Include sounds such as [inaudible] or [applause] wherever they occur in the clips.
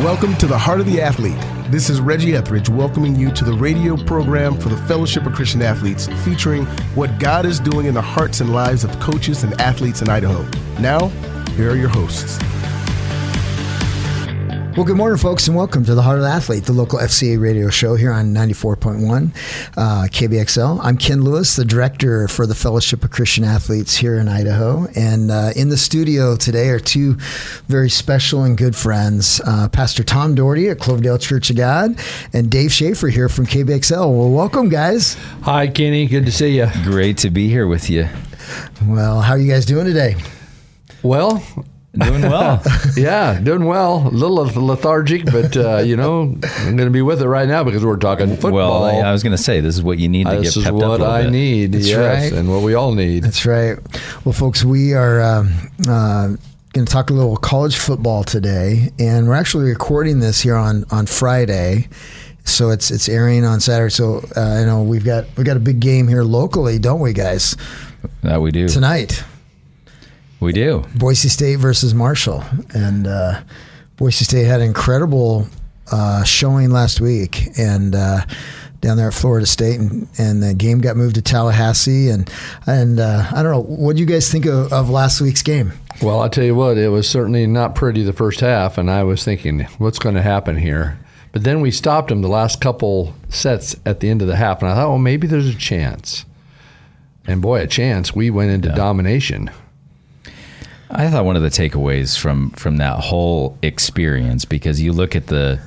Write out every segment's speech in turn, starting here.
Welcome to the Heart of the Athlete. This is Reggie Etheridge welcoming you to the radio program for the Fellowship of Christian Athletes, featuring what God is doing in the hearts and lives of coaches and athletes in Idaho. Now, here are your hosts. Well, good morning, folks, and welcome to the Heart of the Athlete, the local FCA radio show here on 94.1 uh, KBXL. I'm Ken Lewis, the director for the Fellowship of Christian Athletes here in Idaho. And uh, in the studio today are two very special and good friends uh, Pastor Tom Dougherty at Cloverdale Church of God and Dave Schafer here from KBXL. Well, welcome, guys. Hi, Kenny. Good to see you. Great to be here with you. Well, how are you guys doing today? Well, Doing [laughs] well. yeah, doing well. A little lethargic, but uh, you know, I'm going to be with it right now because we're talking football. well, I, I was going to say this is what you need to Uh, this get is pepped up a what I bit. need. That's yes, right. and what we all need. That's right. Well, folks, we are um, uh, going to talk a little college football today, and we're actually recording this here on on Friday. So it's it's airing on Saturday. So uh, I know we've got we have got a big game here locally, don't we, guys? That we do. Tonight, We do. Boise State versus Marshall, and uh, Boise State had an incredible uh, showing last week, and. Uh, down there at Florida State, and, and the game got moved to Tallahassee, and and uh, I don't know what do you guys think of, of last week's game. Well, I'll tell you what, it was certainly not pretty the first half, and I was thinking, what's going to happen here? But then we stopped them the last couple sets at the end of the half, and I thought, well, maybe there's a chance. And boy, a chance. We went into domination. I thought one of the takeaways from from that whole experience because you look at the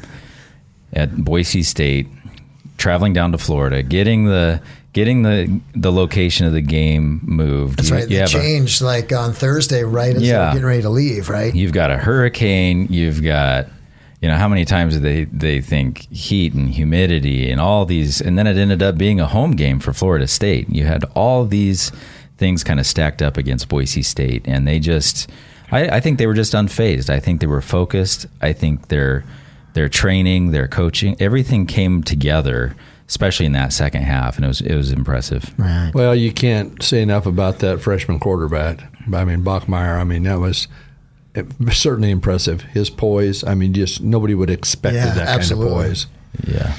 at Boise State traveling down to Florida, getting the getting the the location of the game moved. That's You- right. you They have a- changed like on Thursday, right as Yeah. getting ready to leave, right? You've got a hurricane. You've got, you know, how many times they they think heat and humidity and all these, and then it ended up being a home game for Florida State. You had all these things kind of stacked up against Boise State, and they just, I, I think they were just unfazed. I think they were focused. I think their their training, their coaching, everything came together, especially in that second half, and it was it was impressive. Right. Well, you can't say enough about that freshman quarterback. I mean, Bachmeier. I mean, that was certainly impressive. His poise. I mean, just nobody would expect Yeah, that absolutely. kind of poise. Yeah.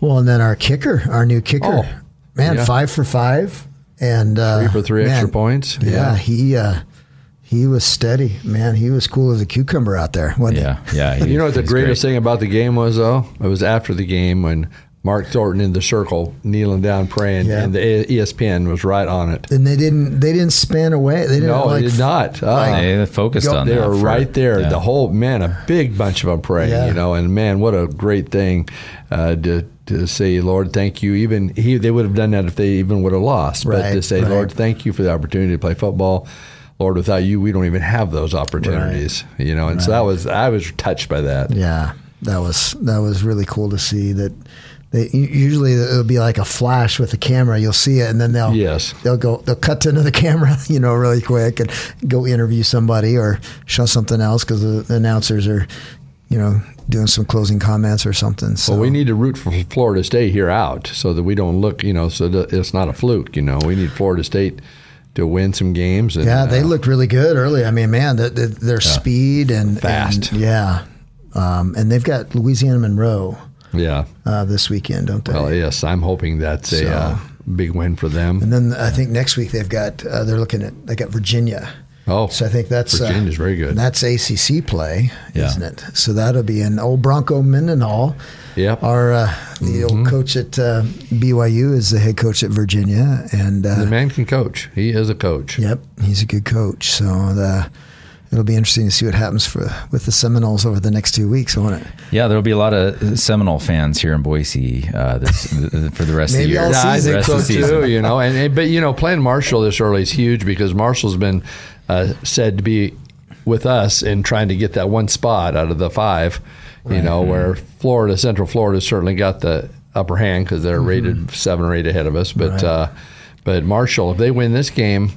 Well, and then our kicker, our new kicker, Oh, man, yeah. five for five, and uh, Three for three man, extra points. Yeah, he uh, he was steady, man. He was cool as a cucumber out there. Wasn't he? Yeah. Yeah. [laughs] he- You know what the greatest great. thing about the game was, though? It was after the game when Mark Thornton in the circle, kneeling down, praying, Yeah. and the E ESPN was right on it. And they didn't they didn't span away. They didn't No, like, they did not. Uh, They focused Go- on they that were for- right there. yeah. The whole man, a big bunch of them praying, Yeah. you know, and man, what a great thing uh, to to say, Lord, thank you. Even he, they would have done that if they even would have lost, but to say, right. Lord, thank you for the opportunity to play football. Lord, without you, we don't even have those opportunities, you know. And so that was I was touched by that. Yeah, that was that was really cool to see that. They, usually it'll be like a flash with the camera. You'll see it, and then they'll Yes. they'll go they'll cut to another [laughs] camera, you know, really quick, and go interview somebody or show something else because the announcers are, you know, doing some closing comments or something. So Well, we need to root for Florida State here out so that we don't look, you know, so that it's not a fluke. You know, we need Florida State to win some games. And, Yeah, they uh, looked really good early. I mean, man, the, the, their speed and Fast. and- yeah, um, and they've got Louisiana Monroe Yeah. uh, this weekend, don't they? Well, yes, I'm hoping that's a So- uh, big win for them. and then I think next week they've got uh, they're looking at they got Virginia. Oh, So I think that's Virginia's uh, very good. That's ACC play, Yeah. isn't it? So that'll be an old Bronco Mendenhall. Yep. Our uh, the old coach at uh, BYU is the head coach at Virginia, and uh, the man can coach. He is a coach. Yep, he's a good coach. So the, it'll be interesting to see what happens for with the Seminoles over the next two weeks, won't it? Yeah, there'll be a lot of Seminole fans here in Boise uh, this, [laughs] for the rest Maybe of the year. season. Yeah, I The think rest so of the season. too. You know, and, and- but you know, playing Marshall this early is huge because Marshall's been uh, said to be with us in trying to get that one spot out of the five. You know, where Florida, Central Florida, certainly got the upper hand because they're rated seven or eight ahead of us. But Mm-hmm. Right. uh, but Marshall, if they win this game.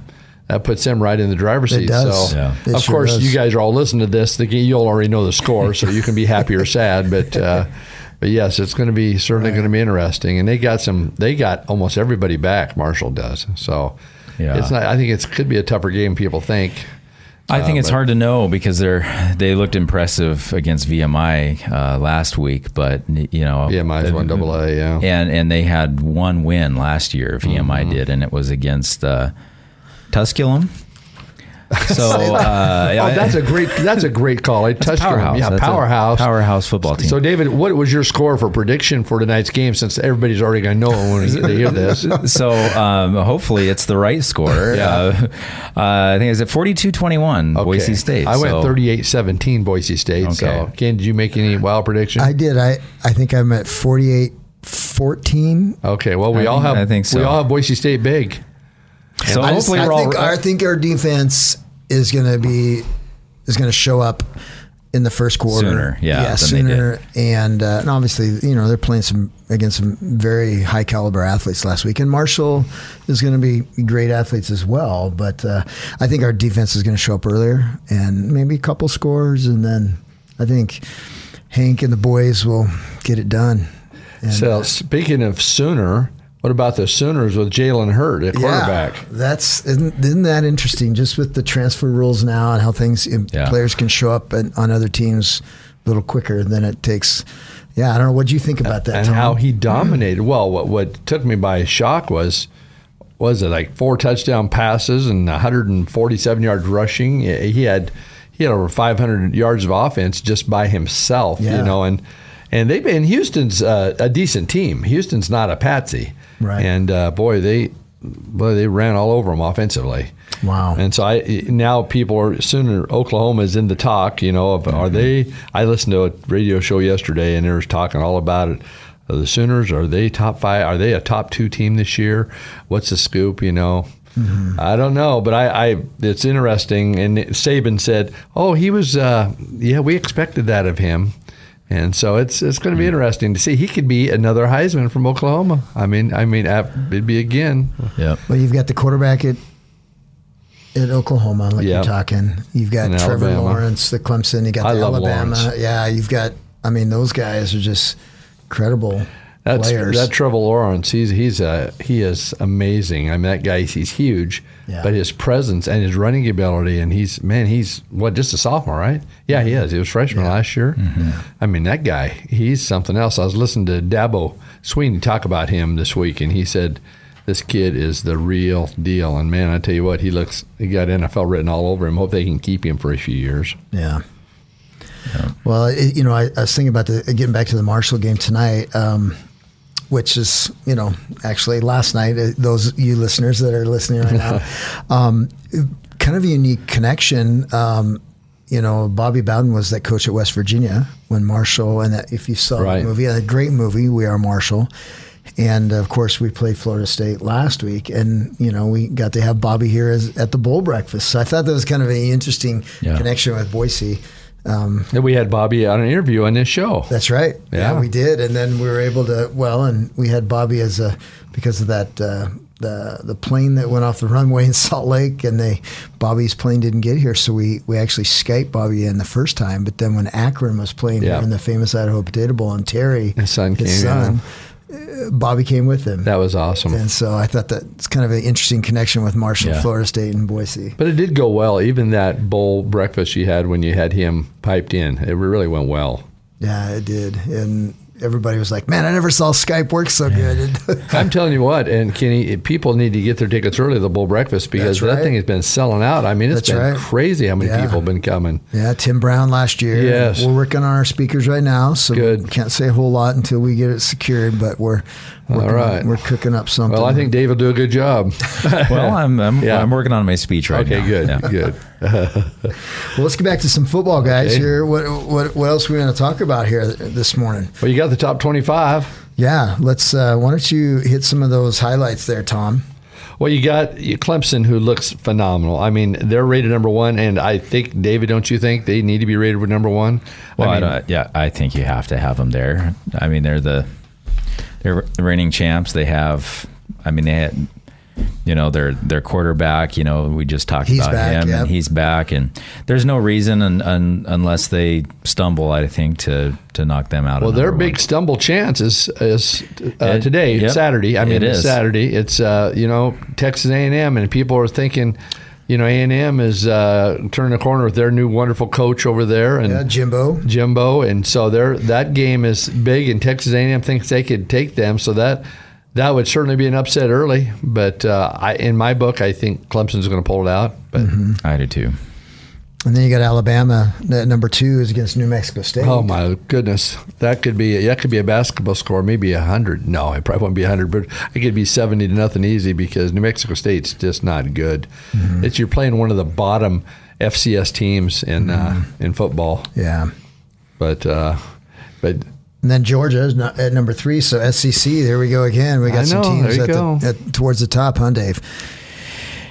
That puts them right in the driver's It seat. does. So, Yeah. It of sure course, does. you guys are all listening to this. The, you'll already know the score, so you can be happy or sad. But uh, [laughs] but yes, it's going to be certainly going to be interesting. And they got some. They got almost everybody back. Marshall does. So Yeah. it's not. I think it could be a tougher game. People think. I think Uh, it's but- hard to know because they're they looked impressive against VMI uh, last week, but you know VMI is one double A, yeah. and and they had one win last year. VMI Mm-hmm. did, and it was against uh, Tusculum. [laughs] So [laughs] uh, Oh, that's a great. That's a great call. I touched powerhouse. Yeah, That's powerhouse. powerhouse football team. So, David, what was your score for prediction for tonight's game? Since everybody's already going to know when they hear this. [laughs] so um, hopefully it's the right score. Yeah. Uh, uh, I think is it 42-21 Boise State. I went So- 38-17 Boise State. So, Ken, did you make any wild prediction? I did. I I think I'm at 48 14. okay. Well, we I all think- have. I think so. We all have Boise State big. So I, hopefully I we're all. think, I think our defense is going to be is going to show up in the first quarter. Sooner, yeah, yeah, sooner. And, uh, and obviously, you know, they're playing some against some very high caliber athletes last week, and Marshall is going to be great athletes as well. But uh, I think our defense is going to show up earlier, and maybe a couple scores, and then I think Hank and the boys will get it done. And, So, uh, speaking of Sooner, what about the Sooners with Jalen Hurts at quarterback? Yeah, that's isn't, isn't that interesting? Just with the transfer rules now and how things Yeah. players can show up and, on other teams a little quicker than it takes. Yeah, I don't know. What do you think about that? and Tom? how he dominated. Well, what what took me by shock was was it like four touchdown passes and 147 yards rushing. He had he had over 500 yards of offense just by himself. Yeah. You know, and and they and Houston's uh, a decent team. Houston's not a patsy. Right. And uh, boy, they boy they ran all over them offensively. Wow. And so I now people are sooner Oklahoma is in the talk. You know, of, are they? I listened to a radio show yesterday, and they was talking all about it. Are the Sooners are they top five? Are they a top two team this year? What's the scoop? You know, I don't know, but I, I it's interesting. And Saban said, "Oh, he was. Uh, yeah, we expected that of him." And so it's it's going to be hmm. interesting to see. He could be another Heisman from Oklahoma. I mean, I mean, it'd be again. Yep. well, you've got the quarterback at at Oklahoma, like Yeah. you're talking. You've got And Trevor Alabama. Lawrence, the Clemson. You got I the love Alabama. Lawrence. Yeah, you've got. I mean, those guys are just credible That's players. that Trevor Lawrence. He's he's a he is amazing. I mean, that guy he's huge, Yeah. but his presence and his running ability, and he's man, he's what just a sophomore, right? Yeah, he is. He was freshman last year. I mean, that guy, he's something else. I was listening to Dabo Swinney talk about him this week, and he said. This kid is the real deal, and man, I tell you what, he looks. He got NFL written all over him. Hope they can keep him for a few years. Yeah. Well, it, you know, I, I was thinking about the getting back to the Marshall game tonight, um, which is, you know, actually last night. uh, Those you listeners that are listening right now, [laughs] um, kind of a unique connection. Um, you know, Bobby Bowden was that coach at West Virginia when Marshall, and that if you saw Right. the movie, a great movie, We Are Marshall. And of course, we played Florida State last week, and you know we got to have Bobby here as, at the bowl breakfast. So I thought that was kind of an interesting Yeah. connection with Boise. Um, And we had Bobby on an interview on this show. that's right. Yeah. Yeah. we did, and then we were able to. Well, and we had Bobby as a because of that uh, the the plane that went off the runway in [laughs] Salt Lake, and they Bobby's plane didn't get here, so we we actually Skyped Bobby in the first time. But then when Akron was playing Yeah. here in the famous Idaho Potato Bowl, and Terry, His son his came, son, Bobby came with him. That was awesome. and so I thought that that's kind of an interesting connection with Marshall, Yeah. Florida State, and Boise. But it did go well. Even that bowl breakfast you had when you had him piped in, it really went well. Yeah, it did, and everybody was like, "Man, I never saw Skype work so good." [laughs] I'm telling you what, and Kenny, people need to get their tickets early to the bowl breakfast because That's that thing has been selling out. I mean, it's That's been right. crazy how many Yeah. people have been coming. Yeah, Tim Brown last year. Yes. We're working on our speakers right now, so Good. we can't say a whole lot until we get it secured, but we're working on- we're cooking up something. Well, I think Dave will do a good job. [laughs] Well, I'm I'm, Yeah. I'm working on my speech right okay, now. good, Yeah. good. [laughs] Well, let's get back to some football, guys. Okay. Here, what what what else are we going to talk about here this morning? Well, you got the top 25. Yeah, let's. Uh, why don't you hit some of those highlights there, Tom? Well, you got Clemson, who looks phenomenal. I mean, they're rated number one, and I think, David, don't you think they need to be rated with number one? Well, I I mean, don't- yeah, I think you have to have them there. I mean, they're the they're the reigning champs. They have. I mean, they had. You know, their their quarterback. You know, we just talked He's about back, him, yep. and he's back. And there's no reason, un, un, unless they stumble, I think, to to knock them out. Well, their big one. stumble chance is, is uh, It- today, yep, Saturday. I mean, it it's. Saturday. It's uh, you know Texas A and M, and people are thinking you know, A and M is uh, turning the corner with their new wonderful coach over there, and Yeah, Jimbo. Jimbo, and so they're, that game is big, and Texas A&M thinks they could take them. So that that would certainly be an upset early. But uh, I, in my book, I think Clemson's going to pull it out. But I do too. And then you got Alabama. That number two is against New Mexico State. oh my goodness, that could be that could be a basketball score, maybe a hundred. No, it probably won't be a hundred, but it could be seventy to nothing easy because New Mexico State's just not good. It's you're playing one of the bottom FCS teams in uh, in football, Yeah. but uh, but And then Georgia is not at number three. So SEC, there we go again. We got some teams at go. the, at, towards the top, huh, Dave?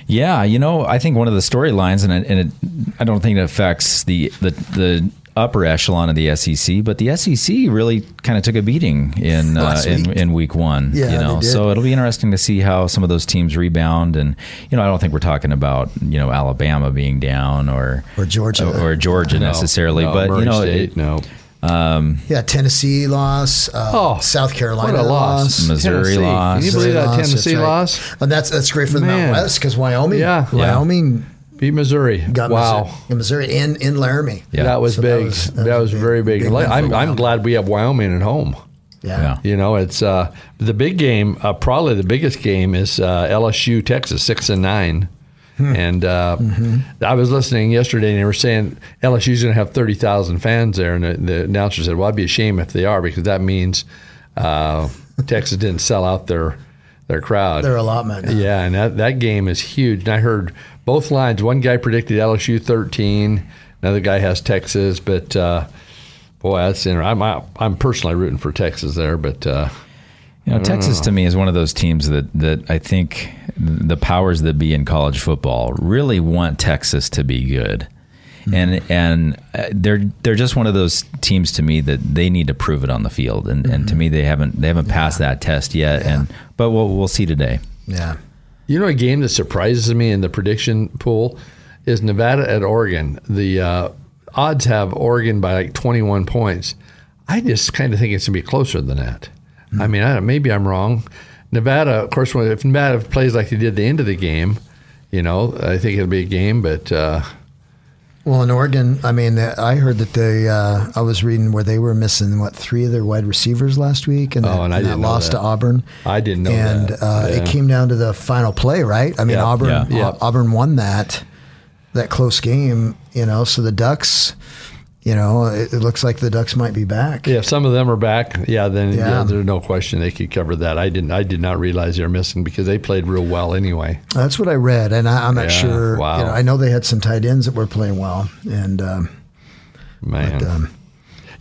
Yeah, you know, I think one of the storylines, and it, and it, I don't think it affects the, the the upper echelon of the SEC, but the SEC really kind of took a beating in uh, Last in, week. in week one. Yeah, you know, they did. so it'll be interesting to see how some of those teams rebound. And you know, I don't think we're talking about you know Alabama being down or Or Georgia. or, or Georgia no, necessarily, no, but Murray you know, State, it- no. Yeah, Tennessee loss. Uh, Oh, South Carolina what a loss. loss. Missouri Tennessee. loss. Can you believe that Missouri loss, Tennessee that's right. loss? And that's that's great for the Man. Mountain West because Wyoming. Yeah. Yeah. Wyoming Beat Missouri. got wow. Missouri, in Missouri in in Laramie. Yeah. That was So that big. was- that, that was, was big- very big. big I'm, I'm glad we have Wyoming at home. Yeah. Yeah. You know, it's uh, the big game. Uh, probably the biggest game is uh, LSU Texas six and nine. Hmm. And uh, Mm-hmm. I was listening yesterday, and they were saying LSU's going to have thirty thousand fans there, and the, the announcer said, "Well, I'd be ashamed if they are, because that means uh, Texas didn't sell out their their crowd." Their allotment. Yeah, and that, that game is huge. And I heard both lines. One guy predicted LSU 13. Another guy has Texas. But uh, boy, that's interesting. I'm I'm personally rooting for Texas there. But uh, You know, Texas to me is one of those teams that, that I think the powers that be in college football really want Texas to be good. And and uh, they're they're just one of those teams to me that they need to prove it on the field, and, and to me they haven't they haven't passed that test yet. And but we'll we'll see today. Yeah. you know, a game that surprises me in the prediction pool is Nevada at Oregon. The uh, odds have Oregon by like 21 points. I just kind of think it's going to be closer than that. I mean, I maybe I'm wrong. Nevada, of course, if Nevada plays like they did the end of the game, you know, I think it'll be a game, but. Uh, Well, in Oregon, I mean, I heard that they. Uh, I was reading where they were missing what three of their wide receivers last week, and, Oh, that, and I and that loss that. to Auburn. I didn't know and that. uh, Yeah. it came down to the final play, right? I mean, Yeah. Auburn. Yeah. Auburn won that that close game, you know. So the Ducks, you know, it, it looks like the Ducks might be back. Yeah, if some of them are back, yeah, then yeah. Yeah. there's no question they could cover that. I didn't. I did not realize they were missing because they played real well anyway. That's what I read, and I, I'm not Yeah, sure. wow. You know, I know they had some tight ends that were playing well, and um, Man, but, um,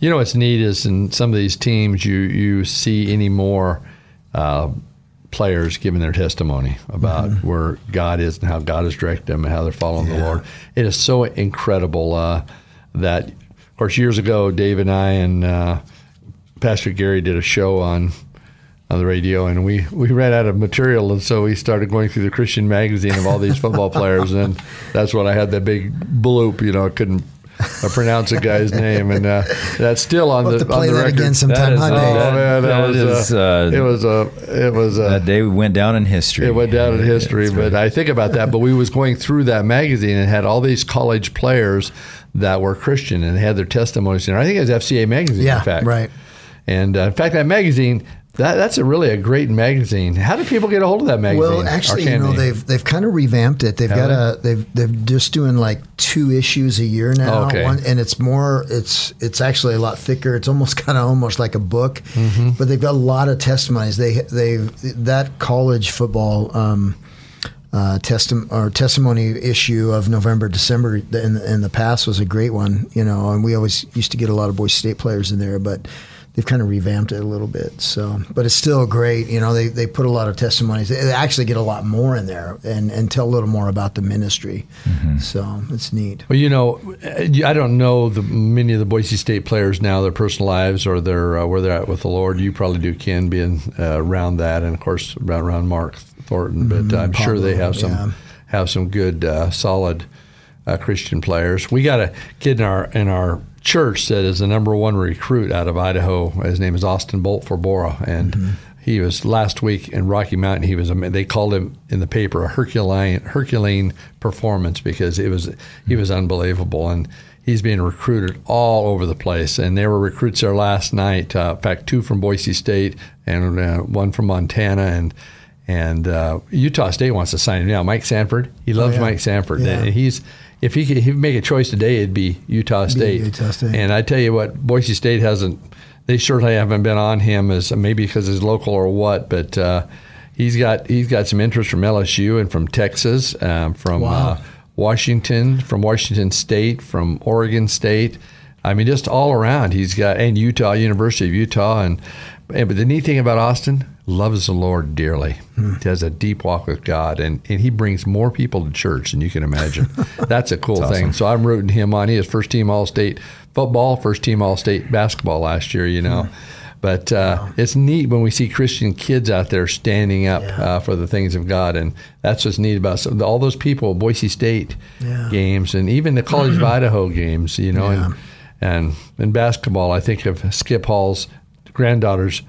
you know what's neat is in some of these teams you you see any more uh, players giving their testimony about Mm-hmm. where God is and how God has directed them and how they're following the Lord. It is so incredible uh, that, course, years ago, Dave and I and uh, Pastor Gary did a show on on the radio, and we, we ran out of material, and so we started going through the Christian magazine of all these football players, and that's when I had that big bloop. You know, I couldn't uh, pronounce a guy's name, and uh, that's still on We'll the have to on the that record. again sometime, That is- huh, Oh that- man, that, that was is, uh, uh, it was a it was a That day went down in history. it went down in history, but I think about that. But we was going through that magazine and had all these college players that were Christian and had their testimonies in there. I think it was FCA magazine, Yeah, in fact. right. And uh, in fact, that magazine that that's a really a great magazine. How do people get a hold of that magazine? Well, actually, you know, they? they've they've kind of revamped it. They've Have got a they've they're just doing like two issues a year now. Okay. One, and it's more it's it's actually a lot thicker. It's almost [laughs] kind of almost like a book, Mm-hmm. but they've got a lot of testimonies. They they that college football. Um, uh, testim- or testimony issue of November, December in the, in the past was a great one, you know, and we always used to get a lot of Boise State players in there, but they've kind of revamped it a little bit. So, but it's still great, you know. They they put a lot of testimonies. They actually get a lot more in there and and tell a little more about the ministry. So it's neat. Well, you know, I don't know the many of the Boise State players now, their personal lives or their uh, where they're at with the Lord. You probably do, Ken, being uh, around that, and of course around, around Mark Thornton. But I'm sure they have some yeah. have some good, uh, solid uh, Christian players. We got a kid in our in our church that is the number one recruit out of Idaho. His name is Austin Bolt for Bora, and he was last week in Rocky Mountain. He was they called him in the paper a Herculean Herculean performance because it was he was unbelievable and he's being recruited all over the place. And there were recruits there last night. Uh, in fact, two from Boise State and uh, one from Montana and. And uh, Utah State wants to sign him now. Mike Sanford, he loves yeah. Mike Sanford. Yeah. He's if he could he'd make a choice today, it'd be Utah State. Utah State. And I tell you what, Boise State hasn't. They certainly haven't been on him as maybe because he's local or what, but uh, he's got he's got some interest from LSU and from Texas, um, from Wow. uh, Washington, from Washington State, from Oregon State. I mean, just all around. He's got and Utah, University of Utah, and, and but the neat thing about Austin, loves the Lord dearly. He has a deep walk with God, and, and he brings more people to church than you can imagine. [laughs] That's a cool thing. So I'm rooting him on. He is first team All State football, first team All State basketball last year. You know. But uh, it's neat when we see Christian kids out there standing up uh, for the things of God, and that's what's neat about all those people, Boise State Yeah. games, and even the College of [clears throat] Idaho games. You know, Yeah. and and in basketball, I think of Skip Hall's granddaughter's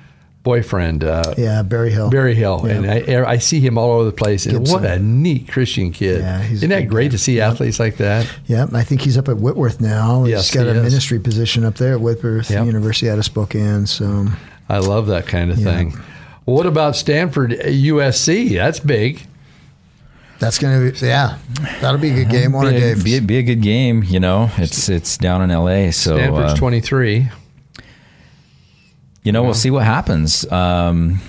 boyfriend, uh, Yeah, Barry Hill. Barry Hill, Yeah. and I, I see him all over the place. And Gibson. what a neat Christian kid! Yeah, Isn't that great guy. to see athletes like that? Yeah, I think he's up at Whitworth now. Yes, he's got he a is. ministry position up there at Whitworth Yep. University out of Spokane. So I love that kind of thing. Well, what about Stanford USC? That's big. that's going to be yeah, that'll be a good game. One of be, a, be, be a good game. You know, it's it's down in L.A. So Stanford's uh, twenty three. You know, we'll see what happens. Um,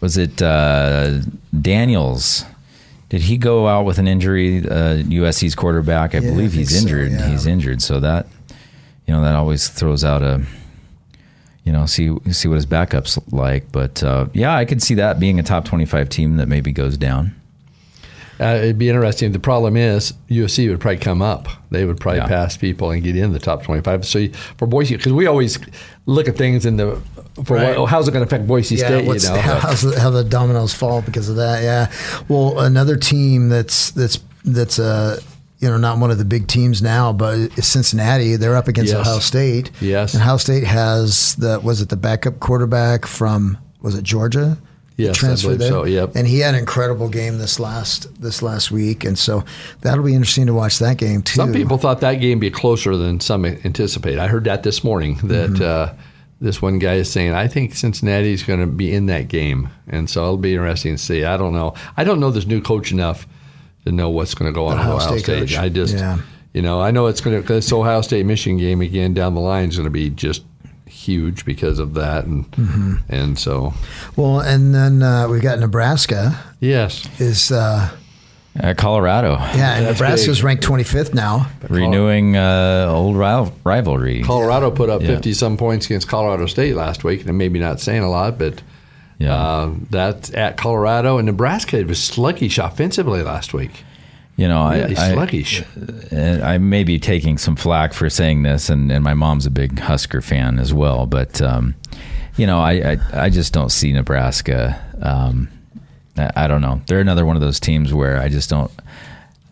was it uh, Daniels? Did he go out with an injury? Uh, USC's quarterback, I Yeah, I believe think he's so, injured. yeah. He's injured, so that you know that always throws out a you know see see what his backups like. But uh, yeah, I could see that being a top twenty five team that maybe goes down. Uh, it'd be interesting. The problem is USC would probably come up. They would probably Yeah. pass people and get in the top twenty-five. So you, for Boise, because we always look at things in the for Right. what, how's it going to affect Boise yeah, State? you know, [laughs] the, how the dominoes fall because of that? Yeah. Well, another team that's that's that's uh you know not one of the big teams now, but Cincinnati. They're up against Yes. Ohio State. Yes. And Ohio State has the was it the backup quarterback from was it Georgia? Yes, I transferred believe there. so, yep. And he had an incredible game this last this last week, and so that'll be interesting to watch that game too. Some people thought that game be closer than some anticipate. I heard that this morning that Mm-hmm. uh, this one guy is saying, I think Cincinnati's going to be in that game. And so it'll be interesting to see. I don't know. I don't know this new coach enough to know what's going to go on Ohio State State. I just, Yeah. you know, I know it's going to, this Ohio State Michigan game again down the line is going to be just huge because of that. And, Mm-hmm. and so, well, and then uh, we got Nebraska yes. is uh, Uh, Colorado yeah, and That's Nebraska's big. ranked 25th now. renewing uh, old rival- rivalry. Colorado put up Yeah. 50 some points against Colorado State last week, and maybe not saying a lot, but Yeah. uh, that's at Colorado and Nebraska was sluggish offensively last week. You know, Really I, I, sluggish. and I may be taking some flack for saying this, and, and my mom's a big Husker fan as well. But um, you know, I, I I just don't see Nebraska. Um, I, I don't know. They're another one of those teams where I just don't.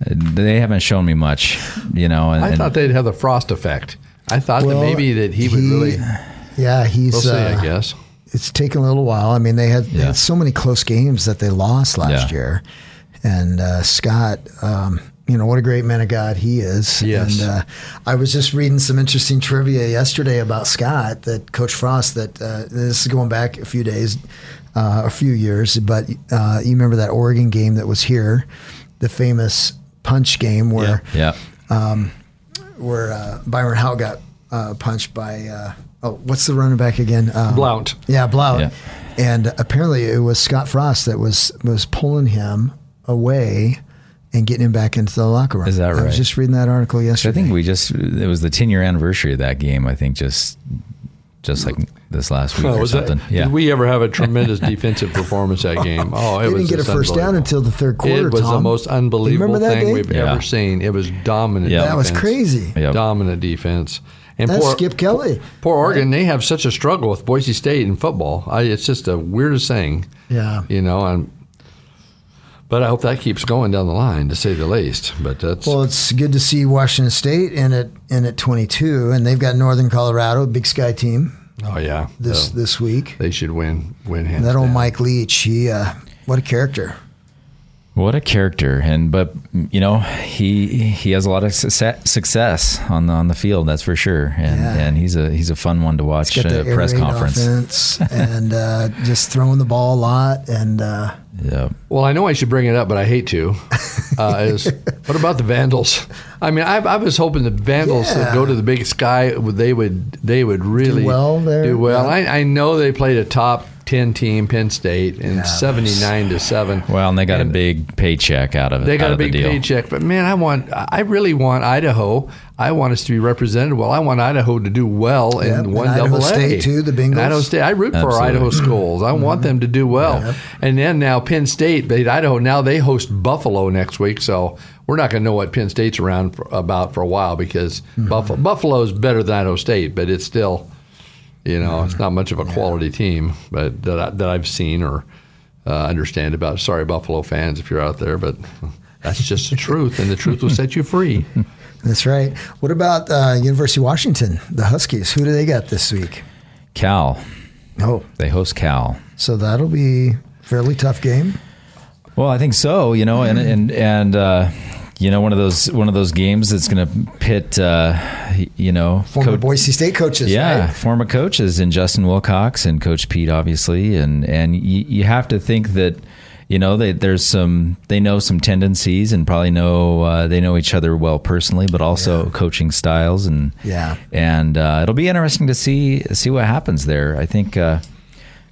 They haven't shown me much. You know, and, I thought they'd have the Frost effect. I thought Well, that maybe that he would he- really. Yeah, he's. We'll see, uh, I guess. It's taken a little while. I mean, they had, they had so many close games that they lost last Yeah. year, and uh, Scott. Um, you know what a great man of God he is. Yes. And uh, I was just reading some interesting trivia yesterday about Scott. That Coach Frost. That uh, this is going back a few days, uh, a few years. But uh, you remember that Oregon game that was here, the famous punch game where yeah, where uh, Byron Hout got uh, punched by uh, oh, what's the running back again? Um, Blount. Yeah, Blount. Yeah. And apparently it was Scott Frost that was was pulling him away and getting him back into the locker room. Is that right? I was just reading that article yesterday. I think we just it was the ten year anniversary of that game. I think just just like this last week Oh, or was that, yeah, Did we ever have a tremendous defensive performance that [laughs] oh, game? Oh, it they didn't get a first down until the third quarter. It was the most unbelievable remember that thing game? we've Yeah. ever seen. It was dominant. Yeah. That was crazy. Yep. Dominant defense. And That's poor, Chip Kelly. poor Oregon, they have such a struggle with Boise State in football. I, it's just the weirdest thing. Yeah. You know, and but I hope that keeps going down the line, to say the least. But that's Well, it's good to see Washington State in at in at 22, and they've got Northern Colorado, Big Sky team. Oh yeah, this So this week. they should win. Win hands. That old down. Mike Leach, he uh, what a character. What a character, and but you know he he has a lot of success, success on the on the field. That's for sure, and Yeah. and he's a he's a fun one to watch at a press conference. [laughs] and uh, just throwing the ball a lot. And uh, Yeah, Well, I know I should bring it up, but I hate to. [laughs] Uh, is what about the Vandals? I mean, I, I was hoping the Vandals Yeah. would go to the Big Sky. They would they would really do well there, Do well. yeah. I, I know they played a top ten team, Penn State, in Yeah, seventy nine to seven. well, and they got And a big paycheck out of it. They got a big paycheck, but man, I want I really want Idaho. I want us to be represented well. I want Idaho to do well Yep, in and one double A. State, too, the And Bengals. Idaho State. I root for. Idaho schools. I want mm-hmm. them to do well. And then now Penn State, but Idaho now they host Buffalo next week, so we're not going to know what Penn State's around for, about for a while because mm-hmm. Buffalo Buffalo's better than Idaho State, but it's still, you know, it's not much of a quality team, but that I, that I've seen or uh, understand about. Sorry, Buffalo fans, if you're out there, but that's just the truth, and the truth will set you free. [laughs] that's right. What about uh, University of Washington, the Huskies? Who do they got this week? Cal, Oh, they host Cal. so that'll be a fairly tough game. Well, I think so. You know, and and and uh, you know, one of those one of those games that's going to pit. Uh, you know, Former Boise State coaches, yeah, right? former coaches and Justin Wilcox and Coach Pete, obviously, and and you, you have to think that you know they, there's some they know some tendencies and probably know uh, they know each other well personally, but also coaching styles and Yeah. and uh, it'll be interesting to see see what happens there. I think. Uh,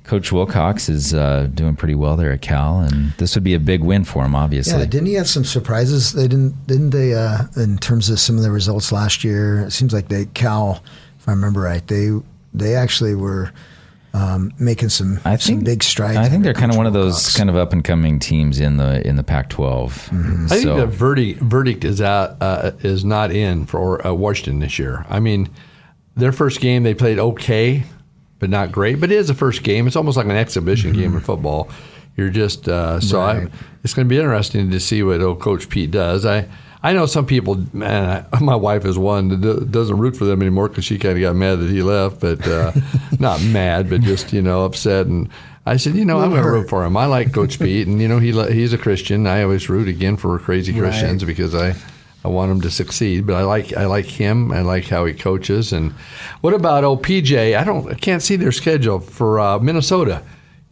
Coach Wilcox is uh, doing pretty well there at Cal, and this would be a big win for him. Obviously, Yeah, didn't he have some surprises? They didn't, didn't they? Uh, in terms of some of the results last year, it seems like they Cal, if I remember right, they they actually were um, making some I some think big strides. I think they're kind of Coach one of those Wilcox. kind of up and coming teams in the in the Pac-12. Mm-hmm. I think the verdict verdict is out uh, is not in for uh, Washington this year. I mean, their first game they played okay, but not great. But it is a first game. It's almost like an exhibition game in football. You're just uh, so Right. I, it's going to be interesting to see what old Coach Pete does. I. I know some people, man. I, [laughs] my wife is one that doesn't root for them anymore because she kind of got mad that he left, but uh, [laughs] not mad, but just you know upset. And I said, you know, I'm going to root for him. I like Coach [laughs] Pete, and you know he he's a Christian. I always root again for crazy Christians because I I want him to succeed. But I like I like him. I like how he coaches. And what about OPJ? I don't I can't see their schedule for uh, Minnesota.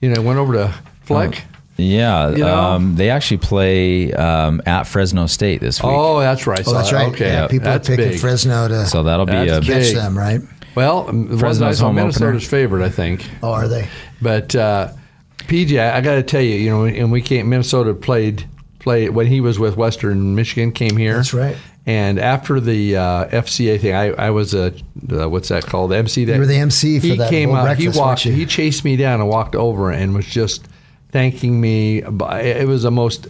You know, went over to Fleck. Yeah, You know? um, they actually play um, at Fresno State this week. Oh, that's right. Oh, that's right. Okay, Yeah, people that's are picking big. Fresno to so that'll be That's a big. catch them, right? Well, the ones I Fresno's home Minnesota's opener. favorite, I think. Oh, are they? But uh, PJ, I got to tell you, you know, and we can't. Minnesota played played when he was with Western Michigan. Came here. That's right. And after the uh, FCA thing, I, I was a uh, what's that called? The MC. That You were the MC for he that came out. he walked. He chased me down and walked over and was just thanking me. It was the most.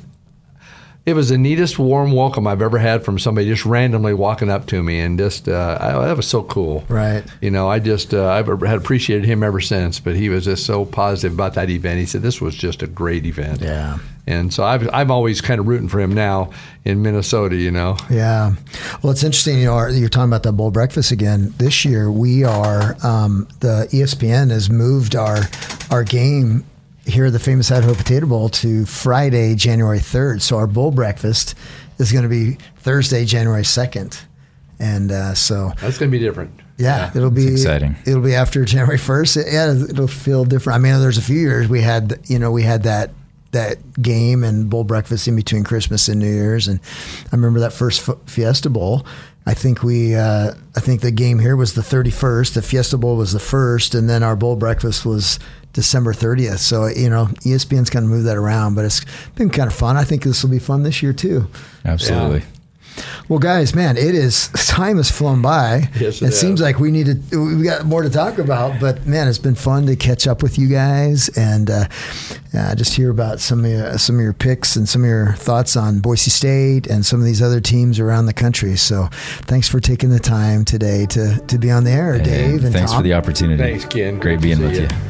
It was the neatest warm welcome I've ever had from somebody just randomly walking up to me and just uh, I, that was so cool. Right. You know, I just uh, I've had appreciated him ever since. But he was just so positive about that event. He said this was just a great event. Yeah. And so I've, I'm always kind of rooting for him now in Minnesota. You know. Yeah. Well, it's interesting. You know, you're talking about that bowl breakfast again. This year, we are um, the ESPN has moved our our game here at the famous Idaho Potato Bowl to Friday, January 3rd. So our bowl breakfast is going to be Thursday, January 2nd, and uh, so That's going to be different. yeah, it'll be exciting. It'll be after January first. Yeah, it'll feel different. I mean, there's a few years we had, you know, we had that that game and bowl breakfast in between Christmas and New Year's, and I remember that first F- Fiesta Bowl. I think we, uh, I think the game here was the 31st. The Fiesta Bowl was the first, and then our bowl breakfast was December 30th. So you know, ESPN's kind of moved that around, but it's been kind of fun. I think this will be fun this year too. Absolutely. Well, guys, man, it is [laughs] time has flown by. Yes, it it seems like we need to. we've got more to talk about, but man, it's been fun to catch up with you guys and uh, uh, just hear about some of your, some of your picks and some of your thoughts on Boise State and some of these other teams around the country. So, thanks for taking the time today to to be on the air, Hey, Dave. And thanks Tom. for the opportunity. Thanks, Ken. Great being with ya. you.